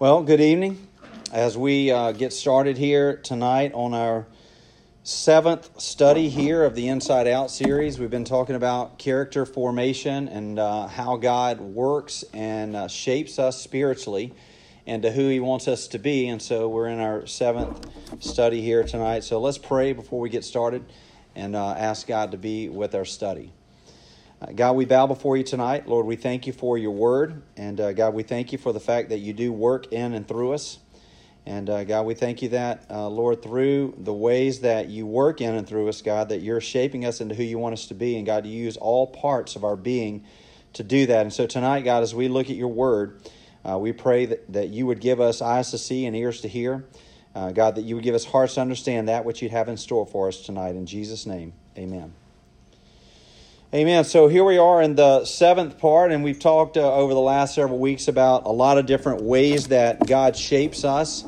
Well, good evening. As we uh, get started here tonight on our seventh study here of the Inside Out series, we've been talking about character formation and uh, how God works and uh, shapes us spiritually and to who He wants us to be. And so we're in our seventh study here tonight. So let's pray before we get started and uh, ask God to be with our study. Uh, God, we bow before you tonight. Lord, we thank you for your word. And uh, God, we thank you for the fact that you do work in and through us. And uh, God, we thank you that, uh, Lord, through the ways that you work in and through us, God, that you're shaping us into who you want us to be. And God, you use all parts of our being to do that. And so tonight, God, as we look at your word, uh, we pray that, that you would give us eyes to see and ears to hear. Uh, God, that you would give us hearts to understand that which you'd have in store for us tonight. In Jesus' name, amen. Amen. So here we are in the seventh part, and we've talked uh, over the last several weeks about a lot of different ways that God shapes us,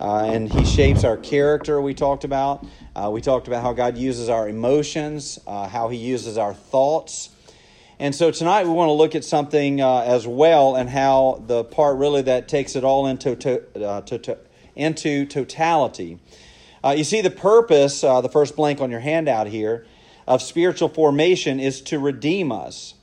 uh, and He shapes our character. We talked about. Uh, we talked about how God uses our emotions, uh, how He uses our thoughts. And so tonight we want to look at something uh, as well, and how the part really that takes it all into to, uh, to, to, into totality. you see, the purpose, the first blank on your handout here of spiritual formation is to redeem us.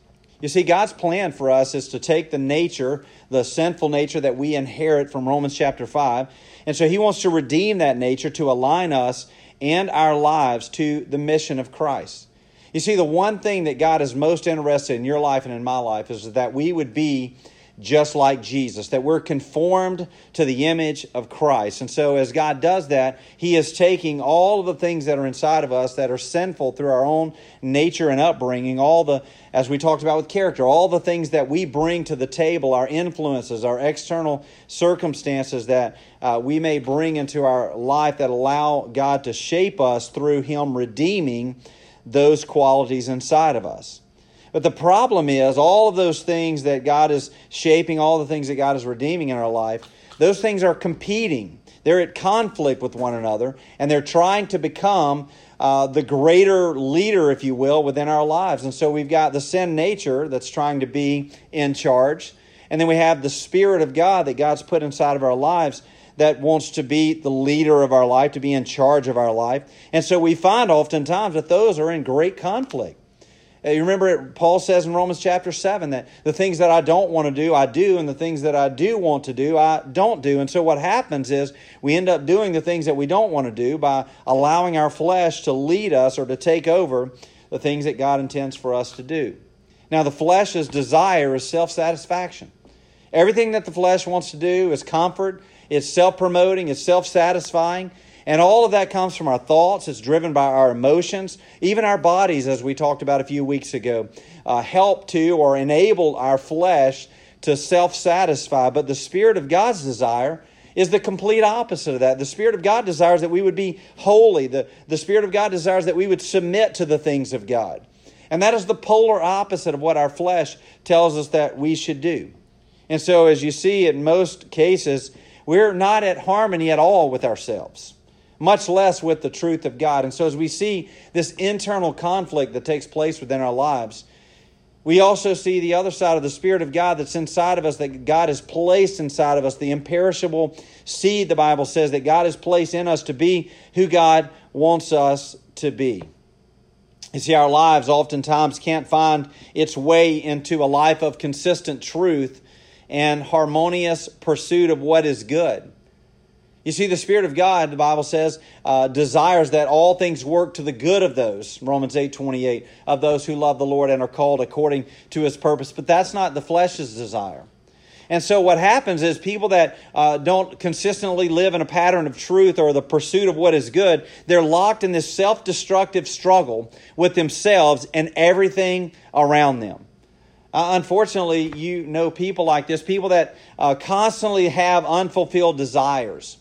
You see, God's plan for us is to take the nature, the sinful nature that we inherit from Romans chapter 5, and so He wants to redeem that nature to align us and our lives to the mission of Christ. You see, the one thing that God is most interested in your life and in my life is that we would be just like Jesus, that we're conformed to the image of Christ. And so, as God does that, He is taking all of the things that are inside of us that are sinful through our own nature and upbringing, all the, as we talked about with character, all the things that we bring to the table, our influences, our external circumstances that uh, we may bring into our life that allow God to shape us through Him redeeming those qualities inside of us. But the problem is, all of those things that God is shaping, all the things that God is redeeming in our life, those things are competing. They're at conflict with one another, and they're trying to become uh, the greater leader, if you will, within our lives. And so we've got the sin nature that's trying to be in charge, and then we have the Spirit of God that God's put inside of our lives that wants to be the leader of our life, to be in charge of our life. And so we find oftentimes that those are in great conflict. Uh, you remember it, Paul says in Romans chapter 7 that the things that I don't want to do, I do, and the things that I do want to do, I don't do. And so what happens is we end up doing the things that we don't want to do by allowing our flesh to lead us or to take over the things that God intends for us to do. Now, the flesh's desire is self satisfaction. Everything that the flesh wants to do is comfort, it's self promoting, it's self satisfying. And all of that comes from our thoughts. It's driven by our emotions. Even our bodies, as we talked about a few weeks ago, uh, help to or enable our flesh to self satisfy. But the Spirit of God's desire is the complete opposite of that. The Spirit of God desires that we would be holy. The, the Spirit of God desires that we would submit to the things of God. And that is the polar opposite of what our flesh tells us that we should do. And so, as you see, in most cases, we're not at harmony at all with ourselves much less with the truth of God. And so, as we see this internal conflict that takes place within our lives, we also see the other side of the Spirit of God that's inside of us, that God has placed inside of us, the imperishable seed, the Bible says, that God has placed in us to be who God wants us to be. You see, our lives oftentimes can't find its way into a life of consistent truth and harmonious pursuit of what is good. You see, the Spirit of God, the Bible says, uh, desires that all things work to the good of those, Romans 8 28, of those who love the Lord and are called according to his purpose. But that's not the flesh's desire. And so, what happens is people that uh, don't consistently live in a pattern of truth or the pursuit of what is good, they're locked in this self destructive struggle with themselves and everything around them. Uh, unfortunately, you know people like this, people that uh, constantly have unfulfilled desires.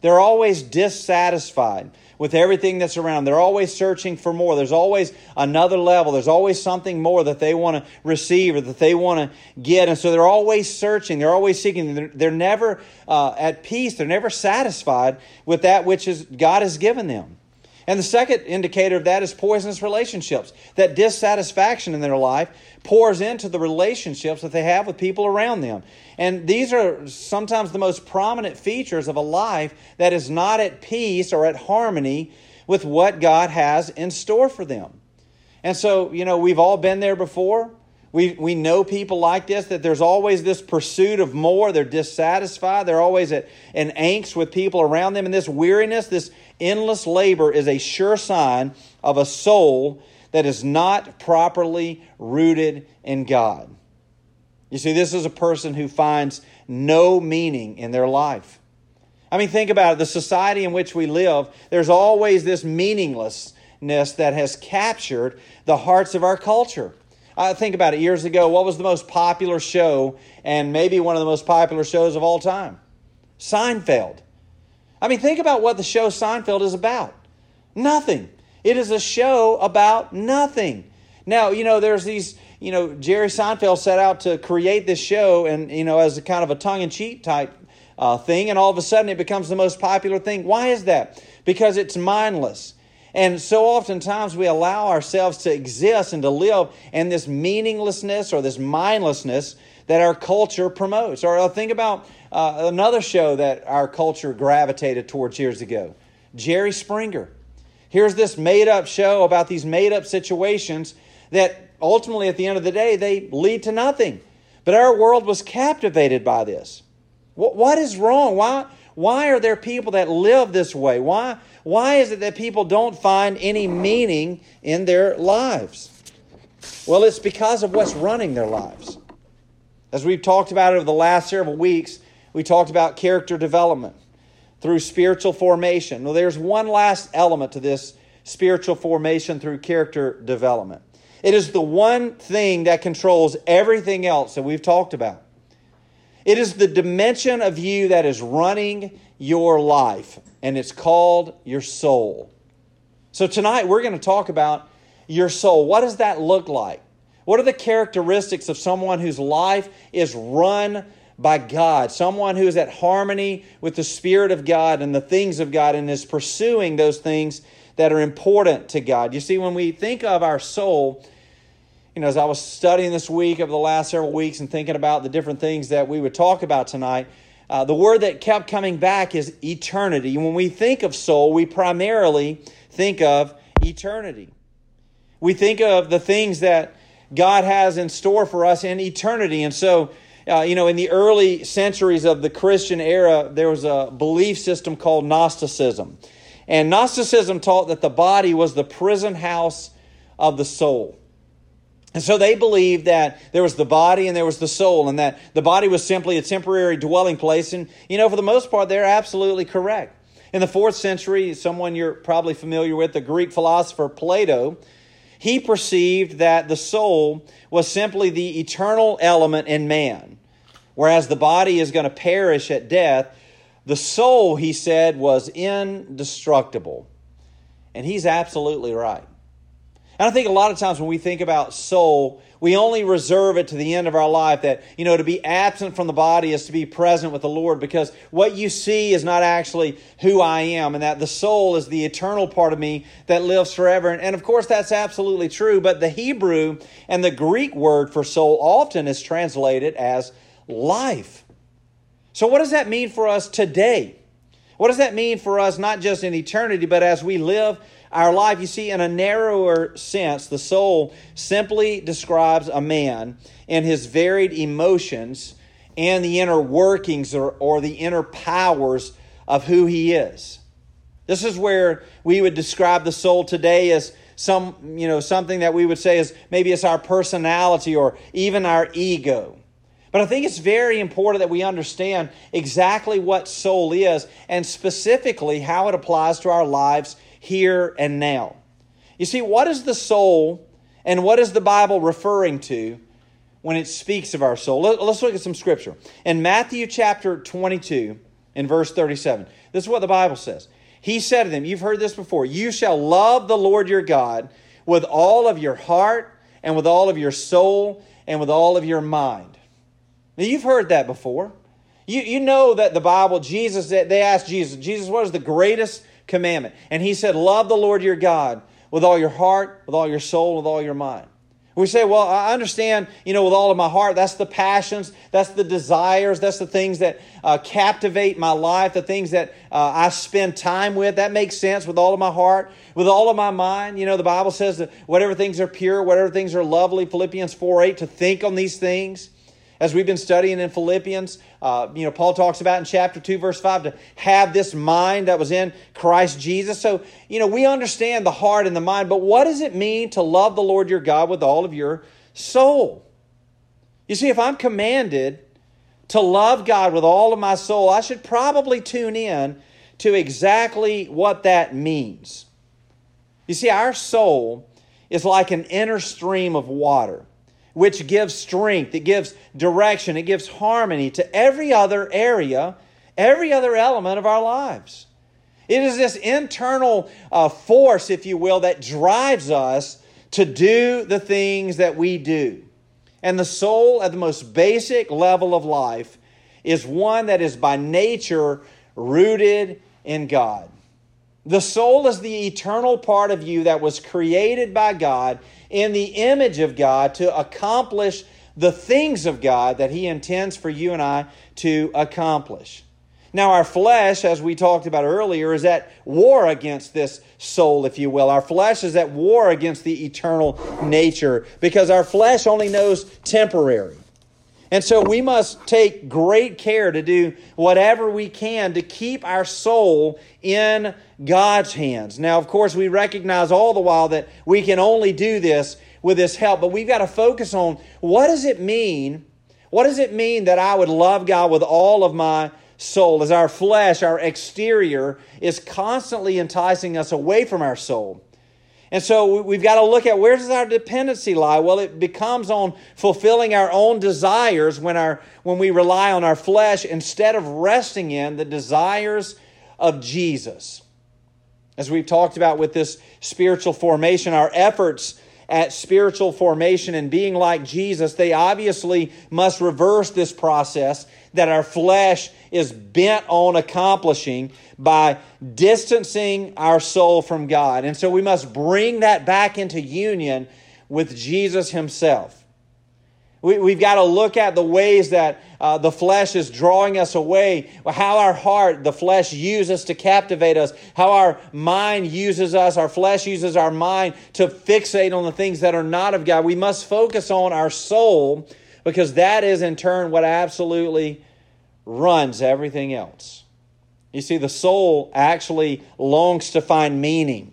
They're always dissatisfied with everything that's around. They're always searching for more. There's always another level. There's always something more that they want to receive or that they want to get. And so they're always searching. They're always seeking. They're, they're never uh, at peace. They're never satisfied with that which is God has given them. And the second indicator of that is poisonous relationships. That dissatisfaction in their life pours into the relationships that they have with people around them. And these are sometimes the most prominent features of a life that is not at peace or at harmony with what God has in store for them. And so, you know, we've all been there before. We, we know people like this, that there's always this pursuit of more. They're dissatisfied. They're always at an angst with people around them. And this weariness, this endless labor, is a sure sign of a soul that is not properly rooted in God. You see, this is a person who finds no meaning in their life. I mean, think about it. The society in which we live, there's always this meaninglessness that has captured the hearts of our culture. Uh, think about it. Years ago, what was the most popular show, and maybe one of the most popular shows of all time? Seinfeld. I mean, think about what the show Seinfeld is about. Nothing. It is a show about nothing. Now, you know, there's these, you know, Jerry Seinfeld set out to create this show and, you know, as a kind of a tongue in cheek type uh, thing, and all of a sudden it becomes the most popular thing. Why is that? Because it's mindless. And so oftentimes we allow ourselves to exist and to live in this meaninglessness or this mindlessness that our culture promotes. Or I'll think about uh, another show that our culture gravitated towards years ago Jerry Springer. Here's this made up show about these made up situations that ultimately, at the end of the day, they lead to nothing. But our world was captivated by this. What, what is wrong? Why, why are there people that live this way? Why, why is it that people don't find any meaning in their lives? Well, it's because of what's running their lives. As we've talked about over the last several weeks, we talked about character development through spiritual formation. Well, there's one last element to this spiritual formation through character development. It is the one thing that controls everything else that we've talked about. It is the dimension of you that is running your life, and it's called your soul. So, tonight we're going to talk about your soul. What does that look like? What are the characteristics of someone whose life is run by God? Someone who is at harmony with the Spirit of God and the things of God and is pursuing those things that are important to God. You see, when we think of our soul, you know, as I was studying this week over the last several weeks and thinking about the different things that we would talk about tonight, uh, the word that kept coming back is eternity. When we think of soul, we primarily think of eternity. We think of the things that God has in store for us in eternity. And so, uh, you know, in the early centuries of the Christian era, there was a belief system called Gnosticism. And Gnosticism taught that the body was the prison house of the soul. And so they believed that there was the body and there was the soul, and that the body was simply a temporary dwelling place. And, you know, for the most part, they're absolutely correct. In the fourth century, someone you're probably familiar with, the Greek philosopher Plato, he perceived that the soul was simply the eternal element in man. Whereas the body is going to perish at death, the soul, he said, was indestructible. And he's absolutely right. And I think a lot of times when we think about soul, we only reserve it to the end of our life that, you know, to be absent from the body is to be present with the Lord because what you see is not actually who I am and that the soul is the eternal part of me that lives forever. And, and of course, that's absolutely true, but the Hebrew and the Greek word for soul often is translated as life. So, what does that mean for us today? What does that mean for us, not just in eternity, but as we live our life, you see, in a narrower sense, the soul simply describes a man and his varied emotions and the inner workings or, or the inner powers of who he is. This is where we would describe the soul today as some, you know, something that we would say is maybe it's our personality or even our ego. But I think it's very important that we understand exactly what soul is and specifically how it applies to our lives here and now. You see, what is the soul and what is the Bible referring to when it speaks of our soul? Let's look at some scripture. In Matthew chapter 22, in verse 37, this is what the Bible says. He said to them, You've heard this before, you shall love the Lord your God with all of your heart and with all of your soul and with all of your mind. Now, you've heard that before. You, you know that the Bible, Jesus, they asked Jesus, Jesus, what is the greatest commandment. And he said, Love the Lord your God with all your heart, with all your soul, with all your mind. We say, well, I understand, you know, with all of my heart, that's the passions, that's the desires, that's the things that uh, captivate my life, the things that uh, I spend time with. That makes sense with all of my heart, with all of my mind. You know, the Bible says that whatever things are pure, whatever things are lovely, Philippians 4 8, to think on these things. As we've been studying in Philippians, uh, you know, Paul talks about in chapter 2, verse 5, to have this mind that was in Christ Jesus. So, you know, we understand the heart and the mind, but what does it mean to love the Lord your God with all of your soul? You see, if I'm commanded to love God with all of my soul, I should probably tune in to exactly what that means. You see, our soul is like an inner stream of water which gives strength, it gives direction, it gives harmony to every other area, every other element of our lives. It is this internal uh, force, if you will, that drives us to do the things that we do. And the soul, at the most basic level of life, is one that is by nature rooted in God. The soul is the eternal part of you that was created by God in the image of God to accomplish the things of God that He intends for you and I to accomplish. Now, our flesh, as we talked about earlier, is at war against this soul, if you will. Our flesh is at war against the eternal nature because our flesh only knows temporary. And so we must take great care to do whatever we can to keep our soul in God's hands. Now, of course, we recognize all the while that we can only do this with His help, but we've got to focus on what does it mean? What does it mean that I would love God with all of my soul as our flesh, our exterior, is constantly enticing us away from our soul? And so we've got to look at where does our dependency lie? Well, it becomes on fulfilling our own desires when, our, when we rely on our flesh instead of resting in the desires of Jesus. As we've talked about with this spiritual formation, our efforts at spiritual formation and being like Jesus, they obviously must reverse this process that our flesh is bent on accomplishing by distancing our soul from God. And so we must bring that back into union with Jesus Himself. We, have got to look at the ways that uh, the flesh is drawing us away, how our heart, the flesh, uses to captivate us, how our mind uses us, our flesh uses our mind to fixate on the things that are not of God. We must focus on our soul because that is, in turn, what absolutely runs everything else. You see, the soul actually longs to find meaning.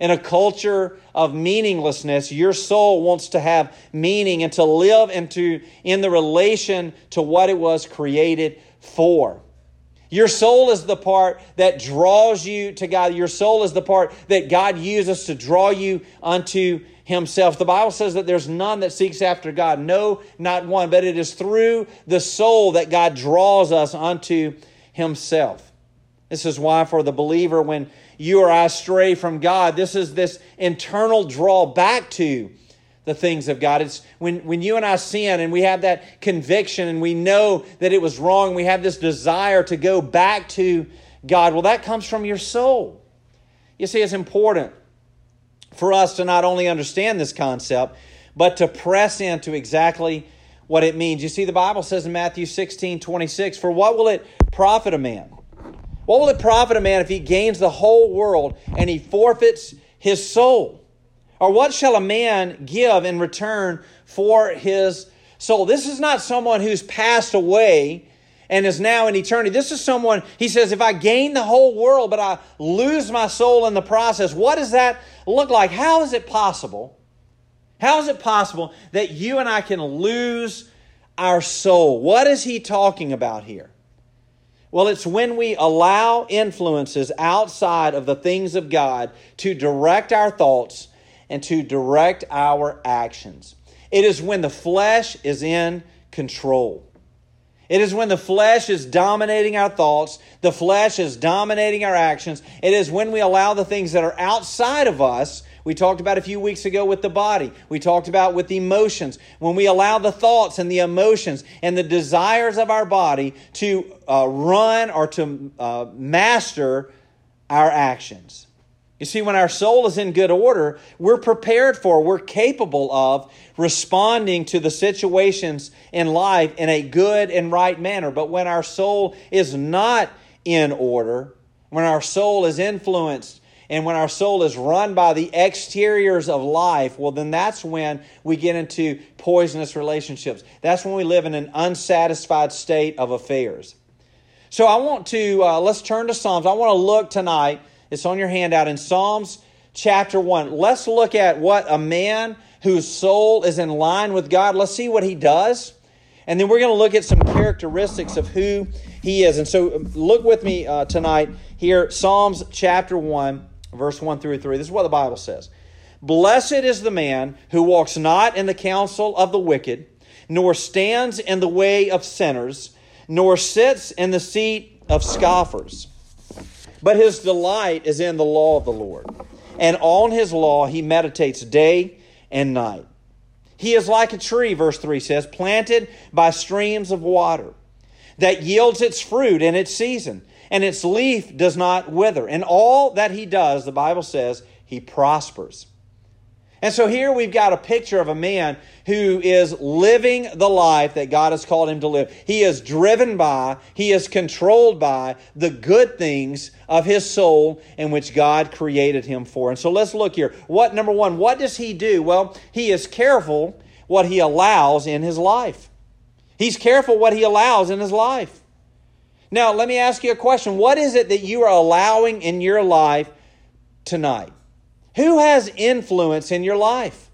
In a culture of meaninglessness, your soul wants to have meaning and to live into in the relation to what it was created for. Your soul is the part that draws you to God. Your soul is the part that God uses to draw you unto himself. The Bible says that there's none that seeks after God. No, not one. But it is through the soul that God draws us unto himself. This is why, for the believer, when you or I stray from God, this is this internal draw back to the things of God. It's when, when you and I sin and we have that conviction and we know that it was wrong, we have this desire to go back to God. Well, that comes from your soul. You see, it's important for us to not only understand this concept, but to press into exactly what it means. You see, the Bible says in Matthew 16 26, For what will it profit a man? What will it profit a man if he gains the whole world and he forfeits his soul? Or what shall a man give in return for his soul? This is not someone who's passed away and is now in eternity. This is someone, he says, if I gain the whole world, but I lose my soul in the process, what does that look like? How is it possible? How is it possible that you and I can lose our soul? What is he talking about here? Well, it's when we allow influences outside of the things of God to direct our thoughts and to direct our actions. It is when the flesh is in control. It is when the flesh is dominating our thoughts, the flesh is dominating our actions. It is when we allow the things that are outside of us. We talked about a few weeks ago with the body. We talked about with emotions. When we allow the thoughts and the emotions and the desires of our body to uh, run or to uh, master our actions. You see, when our soul is in good order, we're prepared for, we're capable of responding to the situations in life in a good and right manner. But when our soul is not in order, when our soul is influenced and when our soul is run by the exteriors of life, well, then that's when we get into poisonous relationships. That's when we live in an unsatisfied state of affairs. So I want to, uh, let's turn to Psalms. I want to look tonight, it's on your handout, in Psalms chapter 1. Let's look at what a man whose soul is in line with God, let's see what he does. And then we're going to look at some characteristics of who he is. And so look with me uh, tonight here, Psalms chapter 1 verse 1 through 3. This is what the Bible says Blessed is the man who walks not in the counsel of the wicked, nor stands in the way of sinners, nor sits in the seat of scoffers. But his delight is in the law of the Lord, and on his law he meditates day and night. He is like a tree, verse 3 says, planted by streams of water, that yields its fruit in its season and its leaf does not wither. And all that he does, the Bible says, he prospers. And so here we've got a picture of a man who is living the life that God has called him to live. He is driven by, he is controlled by the good things of his soul in which God created him for. And so let's look here. What, number one, what does he do? Well, he is careful what he allows in his life. He's careful what he allows in his life. Now, let me ask you a question. What is it that you are allowing in your life tonight? Who has influence in your life?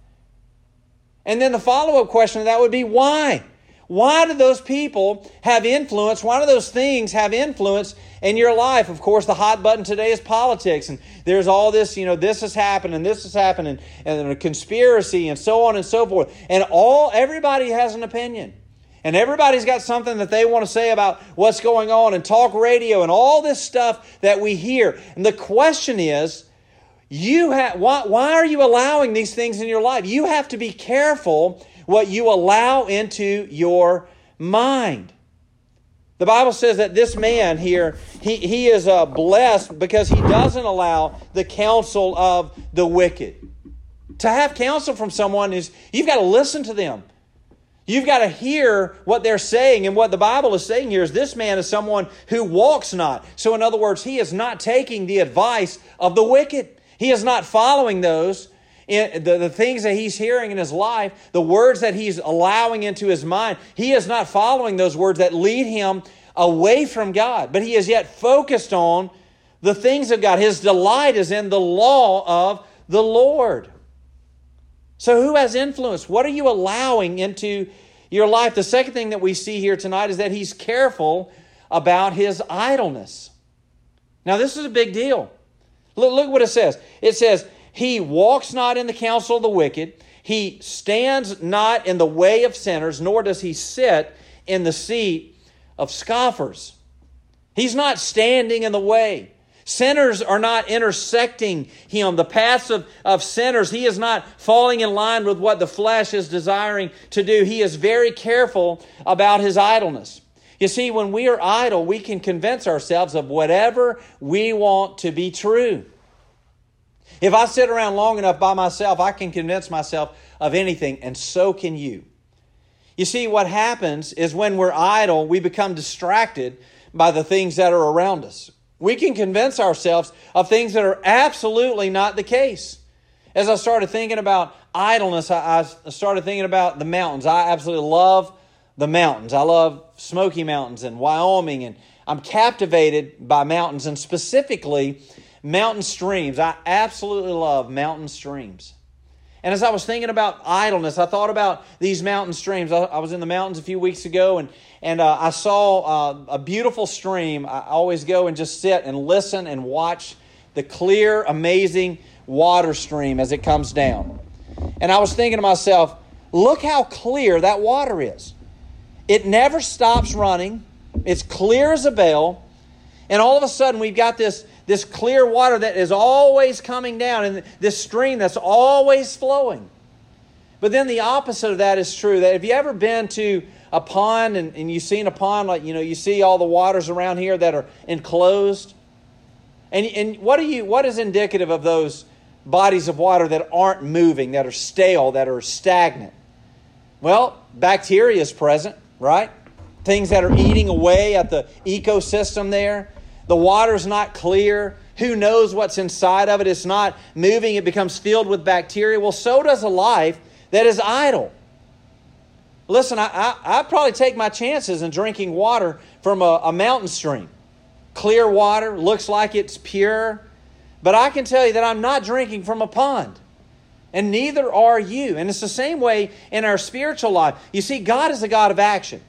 And then the follow up question to that would be why? Why do those people have influence? Why do those things have influence in your life? Of course, the hot button today is politics, and there's all this, you know, this has happened and this has happened, and, and a conspiracy, and so on and so forth. And all everybody has an opinion. And everybody's got something that they want to say about what's going on and talk radio and all this stuff that we hear. And the question is, you have why, why are you allowing these things in your life? You have to be careful what you allow into your mind. The Bible says that this man here, he, he is uh, blessed because he doesn't allow the counsel of the wicked. To have counsel from someone is, you've got to listen to them. You've got to hear what they're saying. And what the Bible is saying here is this man is someone who walks not. So, in other words, he is not taking the advice of the wicked. He is not following those. The, the things that he's hearing in his life, the words that he's allowing into his mind, he is not following those words that lead him away from God. But he is yet focused on the things of God. His delight is in the law of the Lord. So, who has influence? What are you allowing into your life? The second thing that we see here tonight is that he's careful about his idleness. Now, this is a big deal. Look, look what it says. It says, He walks not in the counsel of the wicked, he stands not in the way of sinners, nor does he sit in the seat of scoffers. He's not standing in the way. Sinners are not intersecting him. The paths of, of sinners, he is not falling in line with what the flesh is desiring to do. He is very careful about his idleness. You see, when we are idle, we can convince ourselves of whatever we want to be true. If I sit around long enough by myself, I can convince myself of anything, and so can you. You see, what happens is when we're idle, we become distracted by the things that are around us. We can convince ourselves of things that are absolutely not the case. As I started thinking about idleness, I, I started thinking about the mountains. I absolutely love the mountains. I love Smoky Mountains and Wyoming, and I'm captivated by mountains and specifically mountain streams. I absolutely love mountain streams. And as I was thinking about idleness, I thought about these mountain streams. I, I was in the mountains a few weeks ago and, and uh, I saw uh, a beautiful stream. I always go and just sit and listen and watch the clear, amazing water stream as it comes down. And I was thinking to myself, look how clear that water is. It never stops running, it's clear as a bell. And all of a sudden, we've got this this clear water that is always coming down and this stream that's always flowing. But then the opposite of that is true. That have you ever been to a pond and, and you've seen a pond like, you know, you see all the waters around here that are enclosed? And, and what, are you, what is indicative of those bodies of water that aren't moving, that are stale, that are stagnant? Well, bacteria is present, right? Things that are eating away at the ecosystem there. The water's not clear. Who knows what's inside of it? It's not moving, it becomes filled with bacteria. Well, so does a life that is idle. Listen, I, I, I probably take my chances in drinking water from a, a mountain stream. Clear water, looks like it's pure, but I can tell you that I'm not drinking from a pond. And neither are you. And it's the same way in our spiritual life. You see, God is a God of action.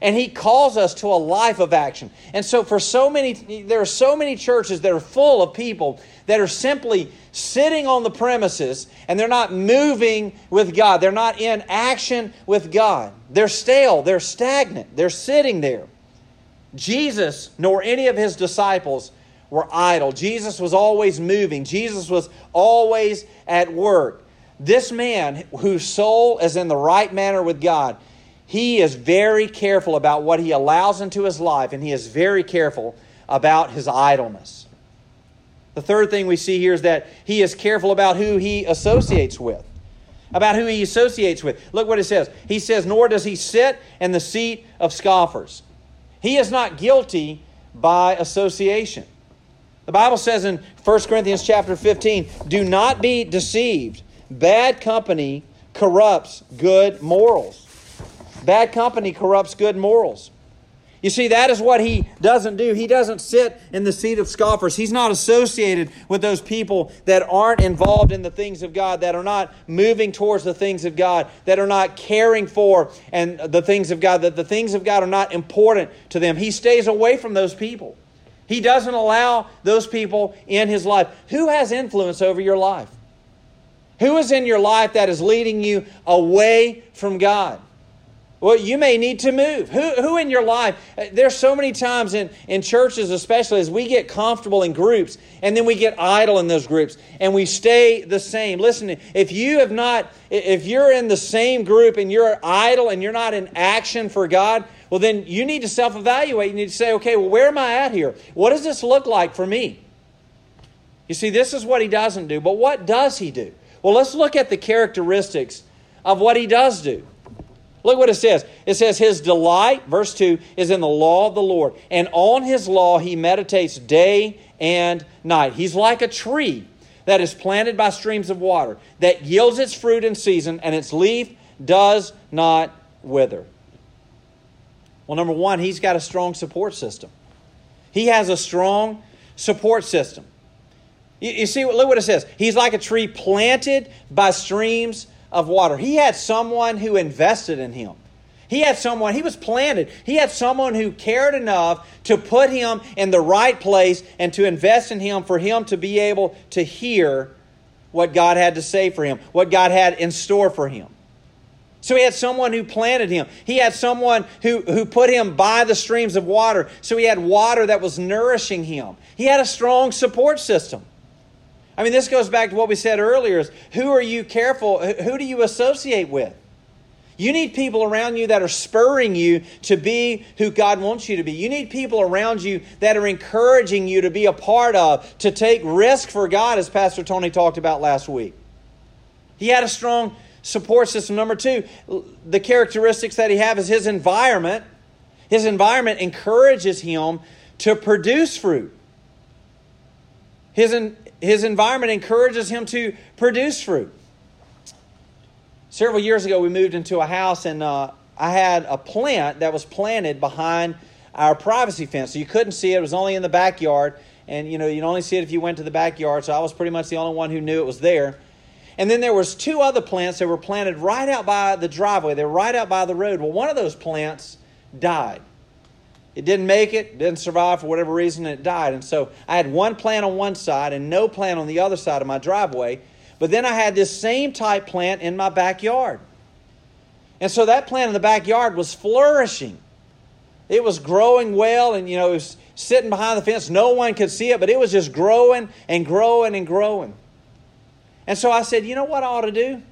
And he calls us to a life of action. And so for so many there are so many churches that are full of people that are simply sitting on the premises and they're not moving with God. They're not in action with God. They're stale, they're stagnant. They're sitting there. Jesus nor any of his disciples were idle. Jesus was always moving. Jesus was always at work. This man whose soul is in the right manner with God, he is very careful about what he allows into his life, and he is very careful about his idleness. The third thing we see here is that he is careful about who he associates with. About who he associates with. Look what it says. He says, Nor does he sit in the seat of scoffers. He is not guilty by association. The Bible says in 1 Corinthians chapter 15, Do not be deceived. Bad company corrupts good morals. Bad company corrupts good morals. You see, that is what he doesn't do. He doesn't sit in the seat of scoffers. He's not associated with those people that aren't involved in the things of God, that are not moving towards the things of God, that are not caring for and the things of God, that the things of God are not important to them. He stays away from those people. He doesn't allow those people in his life. Who has influence over your life? Who is in your life that is leading you away from God? Well, you may need to move. Who, who in your life? Uh, there's so many times in, in churches, especially as we get comfortable in groups and then we get idle in those groups and we stay the same. Listen, if you have not, if you're in the same group and you're idle and you're not in action for God, well, then you need to self evaluate. You need to say, okay, well, where am I at here? What does this look like for me? You see, this is what he doesn't do. But what does he do? Well, let's look at the characteristics of what he does do. Look what it says. It says, His delight, verse 2, is in the law of the Lord, and on His law he meditates day and night. He's like a tree that is planted by streams of water, that yields its fruit in season, and its leaf does not wither. Well, number one, he's got a strong support system. He has a strong support system. You, you see, look what it says. He's like a tree planted by streams of water. He had someone who invested in him. He had someone, he was planted. He had someone who cared enough to put him in the right place and to invest in him for him to be able to hear what God had to say for him, what God had in store for him. So he had someone who planted him. He had someone who, who put him by the streams of water. So he had water that was nourishing him. He had a strong support system. I mean, this goes back to what we said earlier is who are you careful, who do you associate with? You need people around you that are spurring you to be who God wants you to be. You need people around you that are encouraging you to be a part of, to take risk for God, as Pastor Tony talked about last week. He had a strong support system. Number two, the characteristics that he has is his environment. His environment encourages him to produce fruit. His, his environment encourages him to produce fruit. Several years ago, we moved into a house, and uh, I had a plant that was planted behind our privacy fence. So you couldn't see it, it was only in the backyard. And you know, you'd only see it if you went to the backyard. So I was pretty much the only one who knew it was there. And then there was two other plants that were planted right out by the driveway. They were right out by the road. Well, one of those plants died. It didn't make it, didn't survive for whatever reason, and it died. And so I had one plant on one side and no plant on the other side of my driveway. But then I had this same type plant in my backyard. And so that plant in the backyard was flourishing. It was growing well, and you know, it was sitting behind the fence. No one could see it, but it was just growing and growing and growing. And so I said, you know what I ought to do?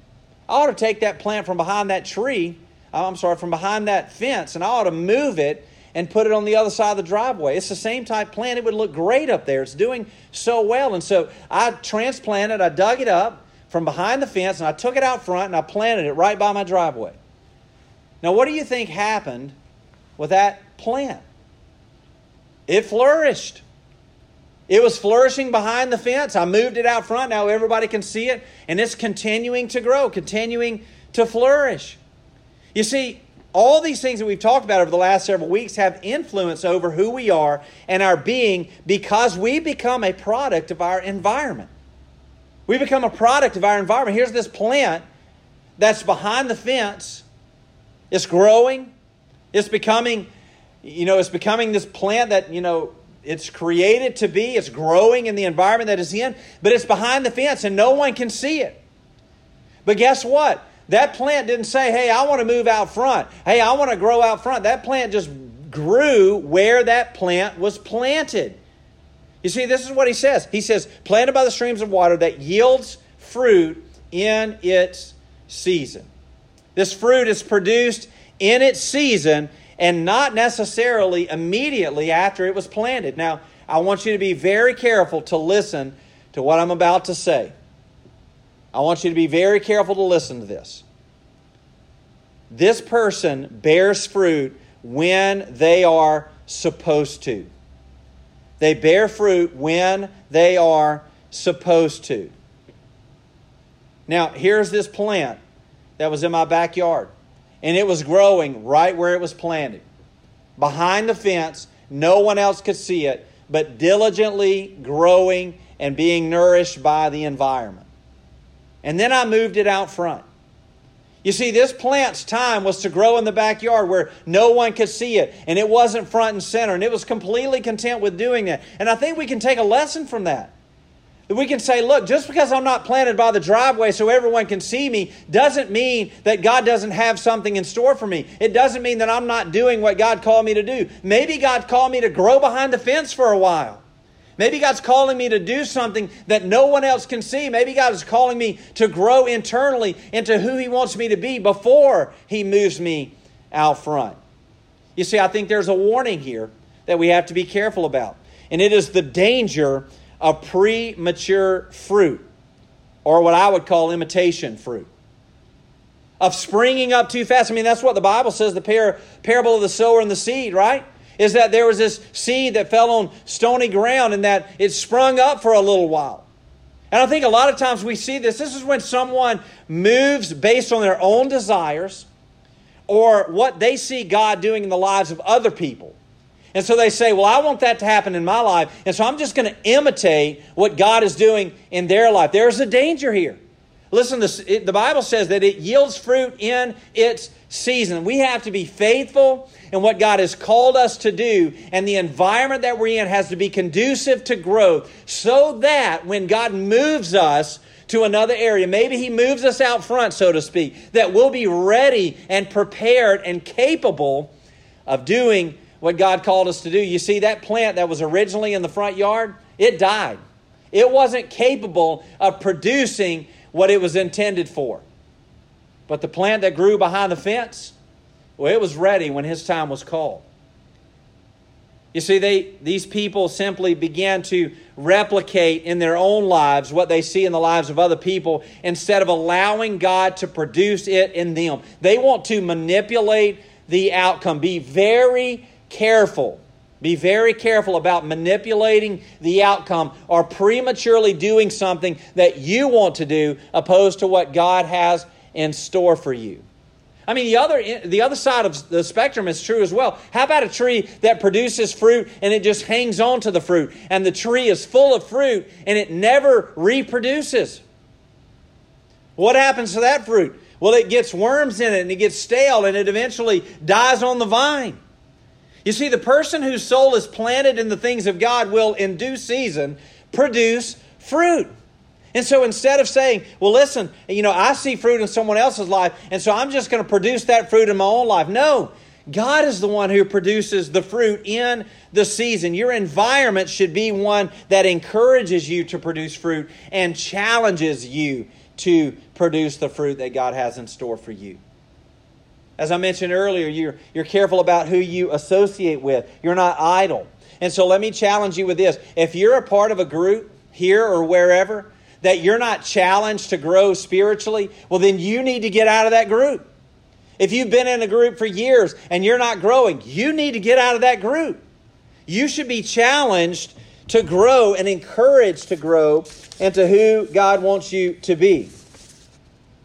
I ought to take that plant from behind that tree, uh, I'm sorry, from behind that fence, and I ought to move it and put it on the other side of the driveway. It's the same type plant. It would look great up there. It's doing so well. And so I transplanted, I dug it up from behind the fence, and I took it out front and I planted it right by my driveway. Now, what do you think happened with that plant? It flourished. It was flourishing behind the fence. I moved it out front. Now everybody can see it, and it's continuing to grow, continuing to flourish. You see, all these things that we've talked about over the last several weeks have influence over who we are and our being because we become a product of our environment. We become a product of our environment. Here's this plant that's behind the fence. It's growing. It's becoming, you know, it's becoming this plant that, you know, it's created to be. It's growing in the environment that it's in, but it's behind the fence and no one can see it. But guess what? That plant didn't say, hey, I want to move out front. Hey, I want to grow out front. That plant just grew where that plant was planted. You see, this is what he says. He says, planted by the streams of water that yields fruit in its season. This fruit is produced in its season and not necessarily immediately after it was planted. Now, I want you to be very careful to listen to what I'm about to say. I want you to be very careful to listen to this. This person bears fruit when they are supposed to. They bear fruit when they are supposed to. Now, here's this plant that was in my backyard, and it was growing right where it was planted. Behind the fence, no one else could see it, but diligently growing and being nourished by the environment. And then I moved it out front. You see, this plant's time was to grow in the backyard where no one could see it, and it wasn't front and center, and it was completely content with doing that. And I think we can take a lesson from that. That we can say, look, just because I'm not planted by the driveway so everyone can see me doesn't mean that God doesn't have something in store for me. It doesn't mean that I'm not doing what God called me to do. Maybe God called me to grow behind the fence for a while. Maybe God's calling me to do something that no one else can see. Maybe God is calling me to grow internally into who He wants me to be before He moves me out front. You see, I think there's a warning here that we have to be careful about, and it is the danger of premature fruit, or what I would call imitation fruit. Of springing up too fast. I mean, that's what the Bible says the par- parable of the sower and the seed, right? Is that there was this seed that fell on stony ground and that it sprung up for a little while. And I think a lot of times we see this. This is when someone moves based on their own desires or what they see God doing in the lives of other people. And so they say, Well, I want that to happen in my life. And so I'm just going to imitate what God is doing in their life. There's a danger here. Listen, the Bible says that it yields fruit in its season. We have to be faithful in what God has called us to do, and the environment that we're in has to be conducive to growth so that when God moves us to another area, maybe He moves us out front, so to speak, that we'll be ready and prepared and capable of doing what God called us to do. You see, that plant that was originally in the front yard, it died. It wasn't capable of producing what it was intended for. But the plant that grew behind the fence, well, it was ready when his time was called. You see, they, these people simply began to replicate in their own lives what they see in the lives of other people instead of allowing God to produce it in them. They want to manipulate the outcome. Be very careful be very careful about manipulating the outcome or prematurely doing something that you want to do opposed to what God has in store for you. I mean, the other, the other side of the spectrum is true as well. How about a tree that produces fruit and it just hangs on to the fruit, and the tree is full of fruit and it never reproduces? What happens to that fruit? Well, it gets worms in it and it gets stale and it eventually dies on the vine. You see, the person whose soul is planted in the things of God will, in due season, produce fruit. And so instead of saying, well, listen, you know, I see fruit in someone else's life, and so I'm just going to produce that fruit in my own life. No, God is the one who produces the fruit in the season. Your environment should be one that encourages you to produce fruit and challenges you to produce the fruit that God has in store for you. As I mentioned earlier, you're, you're careful about who you associate with. You're not idle. And so let me challenge you with this. If you're a part of a group here or wherever that you're not challenged to grow spiritually, well, then you need to get out of that group. If you've been in a group for years and you're not growing, you need to get out of that group. You should be challenged to grow and encouraged to grow into who God wants you to be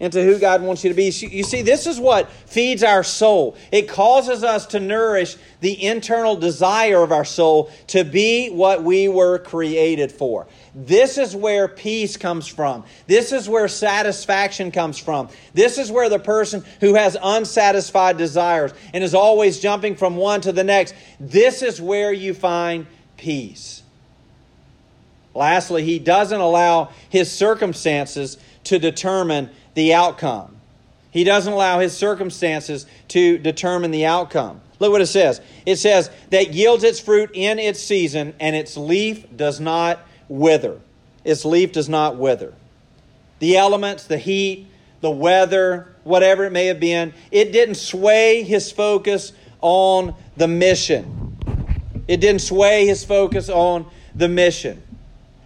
into who God wants you to be. You see, this is what feeds our soul. It causes us to nourish the internal desire of our soul to be what we were created for. This is where peace comes from. This is where satisfaction comes from. This is where the person who has unsatisfied desires and is always jumping from one to the next, this is where you find peace. Lastly, he doesn't allow his circumstances to determine the outcome. He doesn't allow his circumstances to determine the outcome. Look what it says. It says that yields its fruit in its season, and its leaf does not wither. Its leaf does not wither. The elements, the heat, the weather, whatever it may have been, it didn't sway his focus on the mission. It didn't sway his focus on the mission.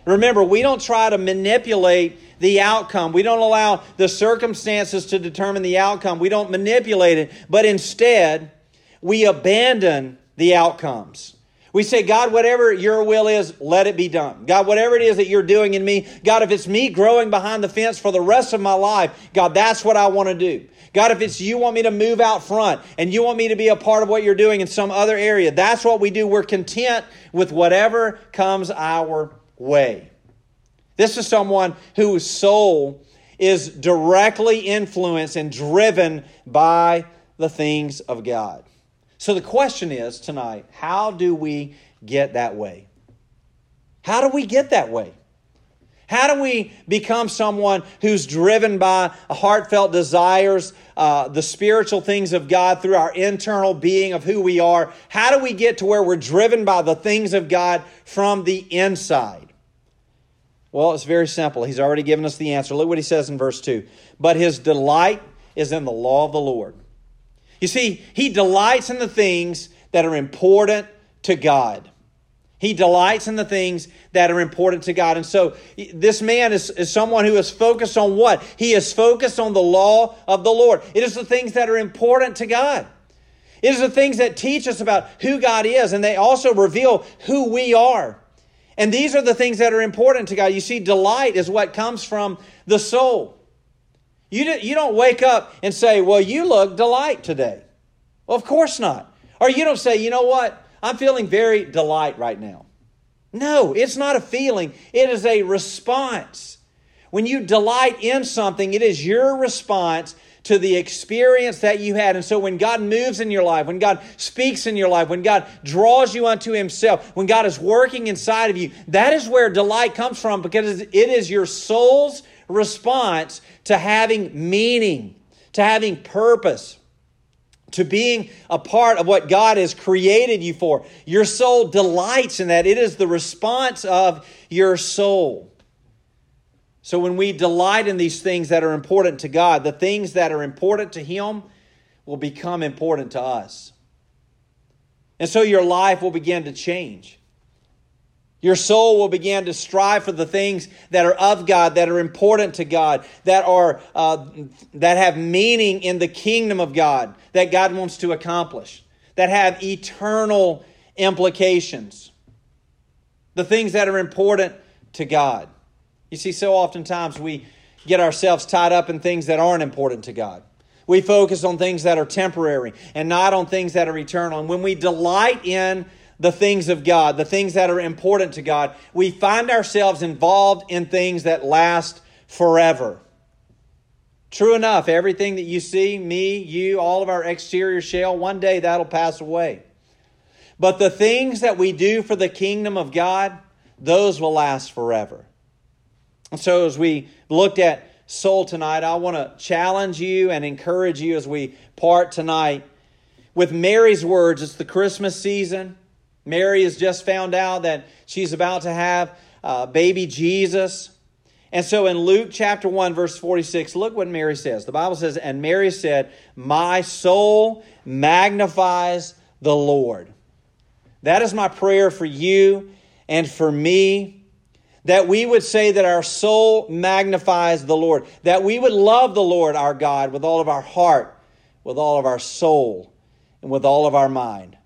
Remember, we don't try to manipulate the outcome. We don't allow the circumstances to determine the outcome. We don't manipulate it, but instead, we abandon the outcomes. We say, God, whatever your will is, let it be done. God, whatever it is that you're doing in me, God, if it's me growing behind the fence for the rest of my life, God, that's what I want to do. God, if it's you want me to move out front and you want me to be a part of what you're doing in some other area, that's what we do. We're content with whatever comes our way. This is someone whose soul is directly influenced and driven by the things of God. So the question is tonight how do we get that way? How do we get that way? How do we become someone who's driven by heartfelt desires, uh, the spiritual things of God through our internal being of who we are? How do we get to where we're driven by the things of God from the inside? Well, it's very simple. He's already given us the answer. Look what he says in verse 2. But his delight is in the law of the Lord. You see, he delights in the things that are important to God. He delights in the things that are important to God. And so this man is, is someone who is focused on what? He is focused on the law of the Lord. It is the things that are important to God. It is the things that teach us about who God is, and they also reveal who we are. And these are the things that are important to God. You see, delight is what comes from the soul. You, do, you don't wake up and say, Well, you look delight today. Well, of course not. Or you don't say, You know what? I'm feeling very delight right now. No, it's not a feeling, it is a response. When you delight in something, it is your response to the experience that you had. And so when God moves in your life, when God speaks in your life, when God draws you unto Himself, when God is working inside of you, that is where delight comes from because it is your soul's response to having meaning, to having purpose to being a part of what God has created you for. Your soul delights in that. It is the response of your soul. So when we delight in these things that are important to God, the things that are important to Him will become important to us. And so your life will begin to change. Your soul will begin to strive for the things that are of God, that are important to God, that are uh, that have meaning in the kingdom of God, that God wants to accomplish, that have eternal implications. The things that are important to God. You see, so oftentimes we get ourselves tied up in things that aren't important to God. We focus on things that are temporary and not on things that are eternal. And when we delight in the things of God, the things that are important to God, we find ourselves involved in things that last forever. True enough, everything that you see, me, you, all of our exterior shell, one day that'll pass away. But the things that we do for the kingdom of God, those will last forever. And so, as we looked at soul tonight, I want to challenge you and encourage you as we part tonight with Mary's words. It's the Christmas season. Mary has just found out that she's about to have uh, baby Jesus. And so in Luke chapter 1, verse 46, look what Mary says. The Bible says, And Mary said, My soul magnifies the Lord. That is my prayer for you and for me. That we would say that our soul magnifies the Lord. That we would love the Lord our God with all of our heart, with all of our soul, and with all of our mind.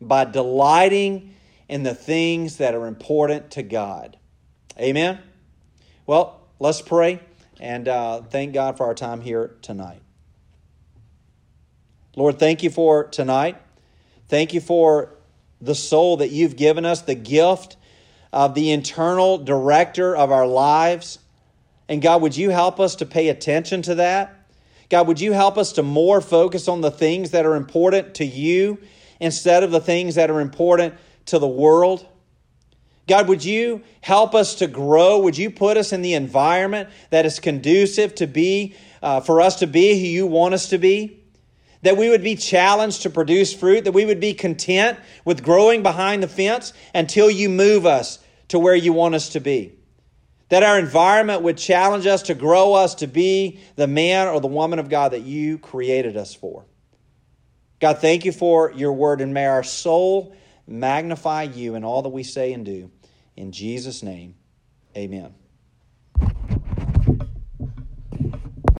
By delighting in the things that are important to God. Amen. Well, let's pray and uh, thank God for our time here tonight. Lord, thank you for tonight. Thank you for the soul that you've given us, the gift of the internal director of our lives. And God, would you help us to pay attention to that? God, would you help us to more focus on the things that are important to you instead of the things that are important to the world? God, would you help us to grow? Would you put us in the environment that is conducive to be, uh, for us to be who you want us to be? That we would be challenged to produce fruit, that we would be content with growing behind the fence until you move us to where you want us to be. That our environment would challenge us to grow us to be the man or the woman of God that you created us for. God, thank you for your word, and may our soul magnify you in all that we say and do. In Jesus' name, amen.